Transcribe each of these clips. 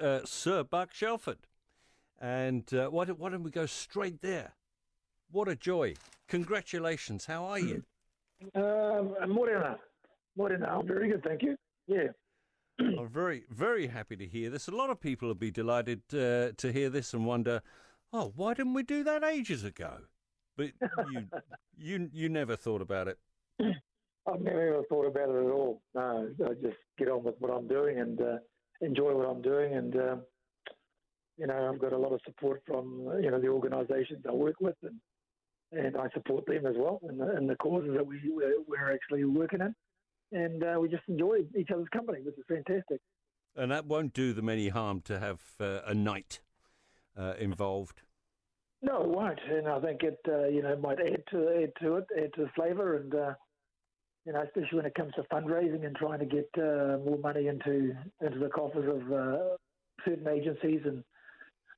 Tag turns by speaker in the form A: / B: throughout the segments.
A: uh, Sir Buck Shelford. And uh, why, don't, why don't we go straight there? What a joy. Congratulations. How are you?
B: Um, Morena. Morena. I'm very good, thank you. Yeah.
A: I'm very, very happy to hear this. A lot of people will be delighted uh, to hear this and wonder, oh, why didn't we do that ages ago? But you, you, you never thought about it.
B: I've never ever thought about it at all. No, I just get on with what I'm doing and uh, enjoy what I'm doing. And, um, you know, I've got a lot of support from, you know, the organisations I work with and, and I support them as well and the, in the causes that we, we're, we're actually working in. And uh, we just enjoy each other's company, which is fantastic.
A: And that won't do them any harm to have uh, a knight uh, involved.
B: No, it won't, and I think it uh, you know might add to add to it, add to the flavour, and uh, you know especially when it comes to fundraising and trying to get uh, more money into into the coffers of uh, certain agencies, and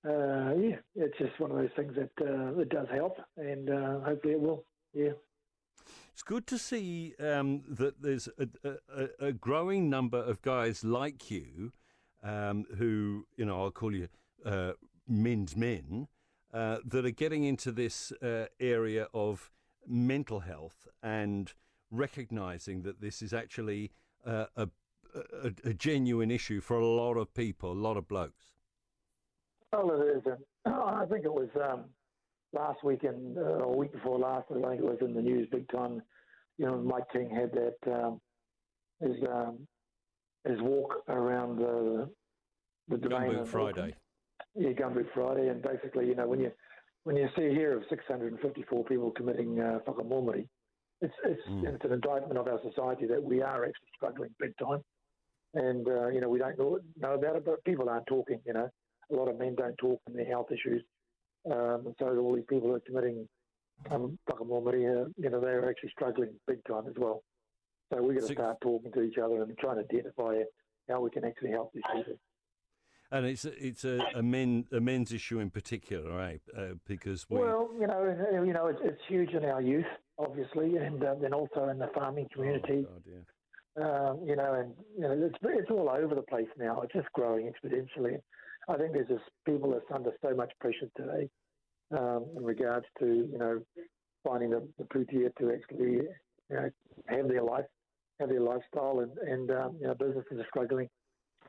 B: uh, yeah, it's just one of those things that uh, it does help, and uh, hopefully it will. Yeah.
A: It's good to see um, that there's a, a, a, growing number of guys like you um, who, you know, I'll call you uh, men's men, uh, that are getting into this area of mental health and recognizing that this is actually uh, a, a, a, genuine issue for a lot of people, a lot of blokes.
B: Well, it is. And I think it was um, last weekend uh, or week before last. I think it was in the news big time. You know, Mike King had that um, his um, his walk around the the domain Gumboot
A: Friday.
B: Yeah, Gumboot Friday, and basically, you know, when you when you see hear of 654 people committing uh, whakamomori, it's it's, mm. it's an indictment of our society that we are actually struggling big time, and uh, you know we don't know, know about it, but people aren't talking. You know, a lot of men don't talk in their health issues, um, and so all these people are committing um, whakamomori, uh, you know, they're actually struggling big time as well. So we've got to start talking to each other and trying to identify how we can actually help these people
A: and it's it's a, a men a men's issue in particular, right? Uh, because we...
B: well, you know, you know, it's, it's huge in our youth, obviously, and uh, then also in the farming community.
A: Oh, God,
B: um, you know, and you know, it's it's all over the place now. It's just growing exponentially. I think there's just people that's under so much pressure today um, in regards to you know finding the, the pūtea to actually you know have their life, have their lifestyle, and and um, you know businesses are struggling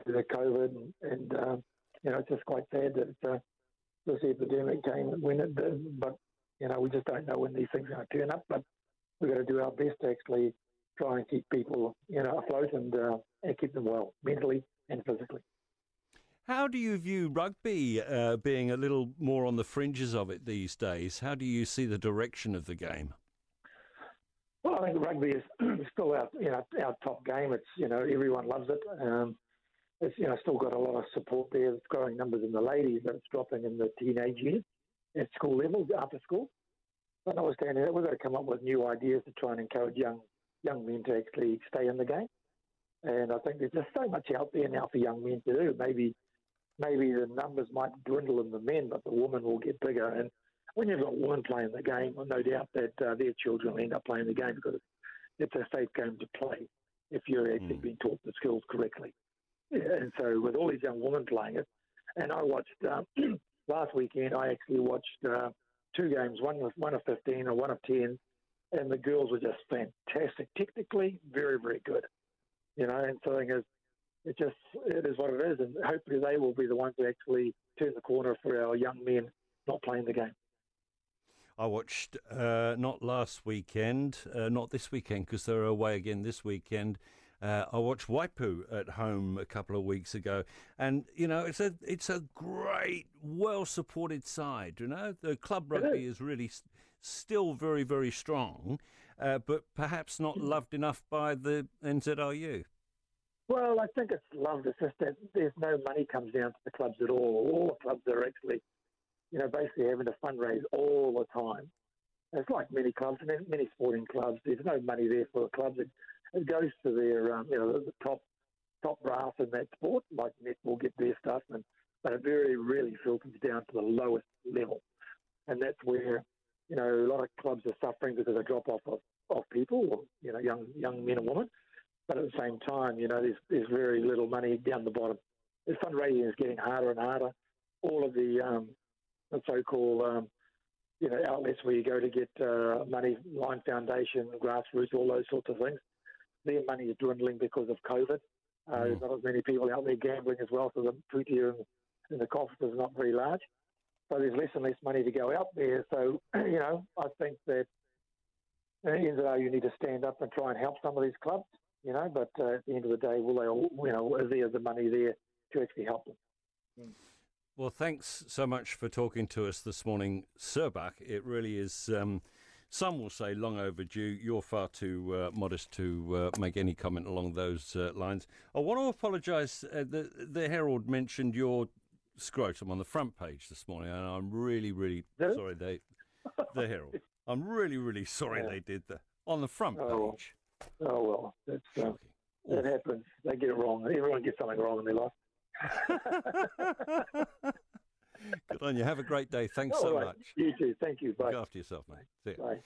B: with the COVID, and, and um, you know, it's just quite sad that uh, this epidemic came when it did. But you know, we just don't know when these things are going to turn up. But we've got to do our best to actually try and keep people, you know, afloat and uh, and keep them well mentally and physically.
A: How do you view rugby uh, being a little more on the fringes of it these days? How do you see the direction of the game?
B: Well, I think rugby is still our you know our top game. It's you know everyone loves it. Um, it's you know still got a lot of support there. It's growing numbers in the ladies, but it's dropping in the teenage years at school level after school. But notwithstanding that, we've got to come up with new ideas to try and encourage young young men to actually stay in the game. And I think there's just so much out there now for young men to do. Maybe maybe the numbers might dwindle in the men, but the women will get bigger. And when you've got women playing the game, well, no doubt that uh, their children will end up playing the game because it's a safe game to play if you're actually mm. being taught the skills correctly. Yeah, and so with all these young women playing it, and I watched um, last weekend. I actually watched uh, two games, one of one of fifteen or one of ten, and the girls were just fantastic, technically very very good. You know, and so it is, it just it is what it is, and hopefully they will be the ones who actually turn the corner for our young men not playing the game.
A: I watched uh, not last weekend, uh, not this weekend because they're away again this weekend. Uh, I watched Waipu at home a couple of weeks ago, and you know it's a it's a great, well supported side. You know the club rugby is really s- still very very strong, uh, but perhaps not loved enough by the NZRU.
B: Well, I think it's loved. It's just that there's no money comes down to the clubs at all. All the clubs are actually, you know, basically having to fundraise all the time. It's like many clubs and many sporting clubs. There's no money there for the clubs. It, goes to their, um, you know, the top top brass in that sport, like netball get their stuff, and but it very rarely filters down to the lowest level, and that's where you know a lot of clubs are suffering because of a drop off of, of people, or, you know, young young men and women. But at the same time, you know, there's there's very little money down the bottom. The fundraising is getting harder and harder. All of the, um, the so-called um, you know outlets where you go to get uh, money, Lion Foundation, grassroots, all those sorts of things. Their money is dwindling because of COVID. Uh, mm. There's not as many people out there gambling as well, so the pūtea in, in the coffers is not very large. So there's less and less money to go out there. So you know, I think that at the end of the day, you need to stand up and try and help some of these clubs. You know, but uh, at the end of the day, will they all, you know, is there the money there to actually help them?
A: Mm. Well, thanks so much for talking to us this morning, Sir Buck. It really is. Um, some will say long overdue. You're far too uh, modest to uh, make any comment along those uh, lines. I want to apologise. Uh, the, the Herald mentioned your scrotum on the front page this morning, and I'm really, really sorry they. The Herald. I'm really, really sorry yeah. they did that on the front
B: oh,
A: page.
B: Oh well, that's uh, that happens. They get it wrong. Everyone gets something wrong in their life.
A: Good on you. Have a great day. Thanks so
B: right.
A: much.
B: You too. Thank you. Bye.
A: Look after yourself, mate. See you.
B: Bye.